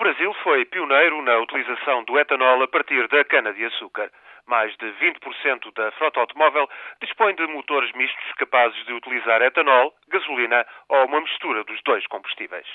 Brasil foi pioneiro na utilização do etanol a partir da cana-de-açúcar. Mais de 20% da frota automóvel dispõe de motores mistos capazes de utilizar etanol, gasolina ou uma mistura dos dois combustíveis.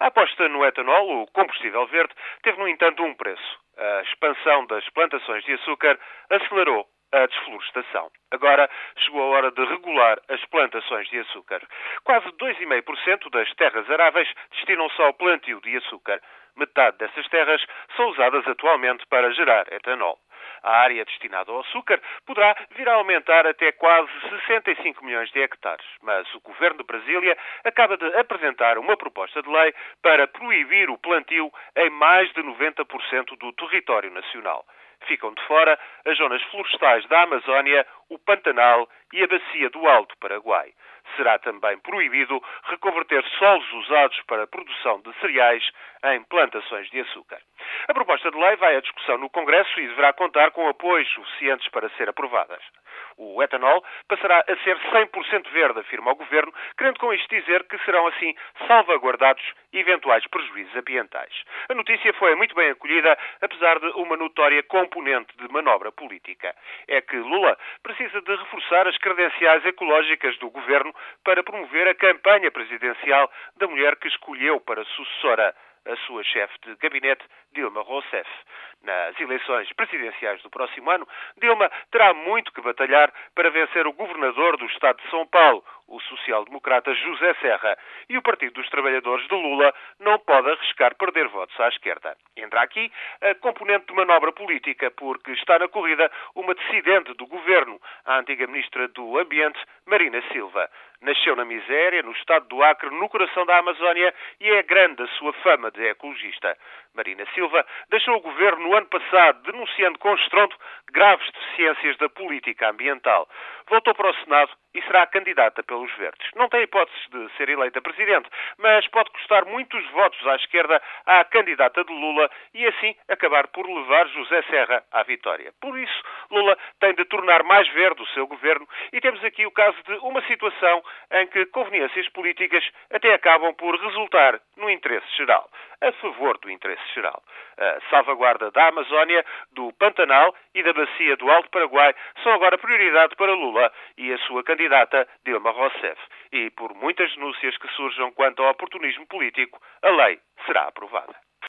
A aposta no etanol, o combustível verde, teve, no entanto, um preço. A expansão das plantações de açúcar acelerou a desflorestação. Agora chegou a hora de regular as plantações de açúcar. Quase 2,5% das terras aráveis destinam-se ao plantio de açúcar. Metade dessas terras são usadas atualmente para gerar etanol. A área destinada ao açúcar poderá vir a aumentar até quase 65 milhões de hectares, mas o governo de Brasília acaba de apresentar uma proposta de lei para proibir o plantio em mais de 90% do território nacional. Ficam de fora as zonas florestais da Amazónia, o Pantanal e a Bacia do Alto Paraguai. Será também proibido reconverter solos usados para a produção de cereais em plantações de açúcar. A proposta de lei vai à discussão no Congresso e deverá contar com apoios suficientes para ser aprovadas. O etanol passará a ser 100% verde, afirma o Governo, querendo com isto dizer que serão assim salvaguardados eventuais prejuízos ambientais. A notícia foi muito bem acolhida, apesar de uma notória componente de manobra política. É que Lula precisa de reforçar as credenciais ecológicas do Governo para promover a campanha presidencial da mulher que escolheu para sucessora a sua chefe de gabinete, Dilma Rousseff. Nas eleições presidenciais do próximo ano, Dilma terá muito que batalhar para vencer o governador do estado de São Paulo, o social-democrata José Serra, e o Partido dos Trabalhadores de Lula não pode arriscar perder votos à esquerda. Entra aqui a componente de manobra política, porque está na corrida uma dissidente do governo, a antiga ministra do Ambiente, Marina Silva. Nasceu na miséria, no estado do Acre, no coração da Amazónia, e é grande a sua fama de ecologista. Marina Silva deixou o governo no ano passado, denunciando com estrondo graves deficiências da política ambiental. Voltou para o Senado e será candidata pelos Verdes. Não tem hipóteses de ser eleita presidente, mas pode custar muitos votos à esquerda à candidata de Lula e assim acabar por levar José Serra à vitória. Por isso, Lula de tornar mais verde o seu governo e temos aqui o caso de uma situação em que conveniências políticas até acabam por resultar no interesse geral, a favor do interesse geral. A salvaguarda da Amazónia, do Pantanal e da Bacia do Alto Paraguai são agora prioridade para Lula e a sua candidata Dilma Rousseff. E por muitas denúncias que surjam quanto ao oportunismo político, a lei será aprovada.